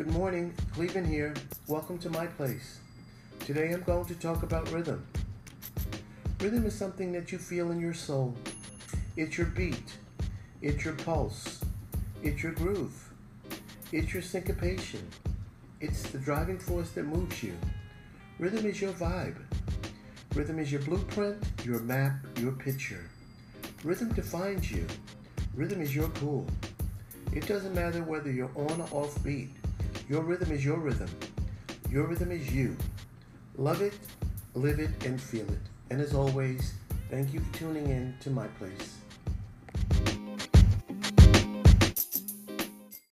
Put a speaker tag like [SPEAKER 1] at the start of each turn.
[SPEAKER 1] Good morning, Clevin here. Welcome to my place. Today I'm going to talk about rhythm. Rhythm is something that you feel in your soul. It's your beat, it's your pulse, it's your groove, it's your syncopation, it's the driving force that moves you. Rhythm is your vibe. Rhythm is your blueprint, your map, your picture. Rhythm defines you. Rhythm is your cool. It doesn't matter whether you're on or off beat. Your rhythm is your rhythm. Your rhythm is you. Love it, live it, and feel it. And as always, thank you for tuning in to my place.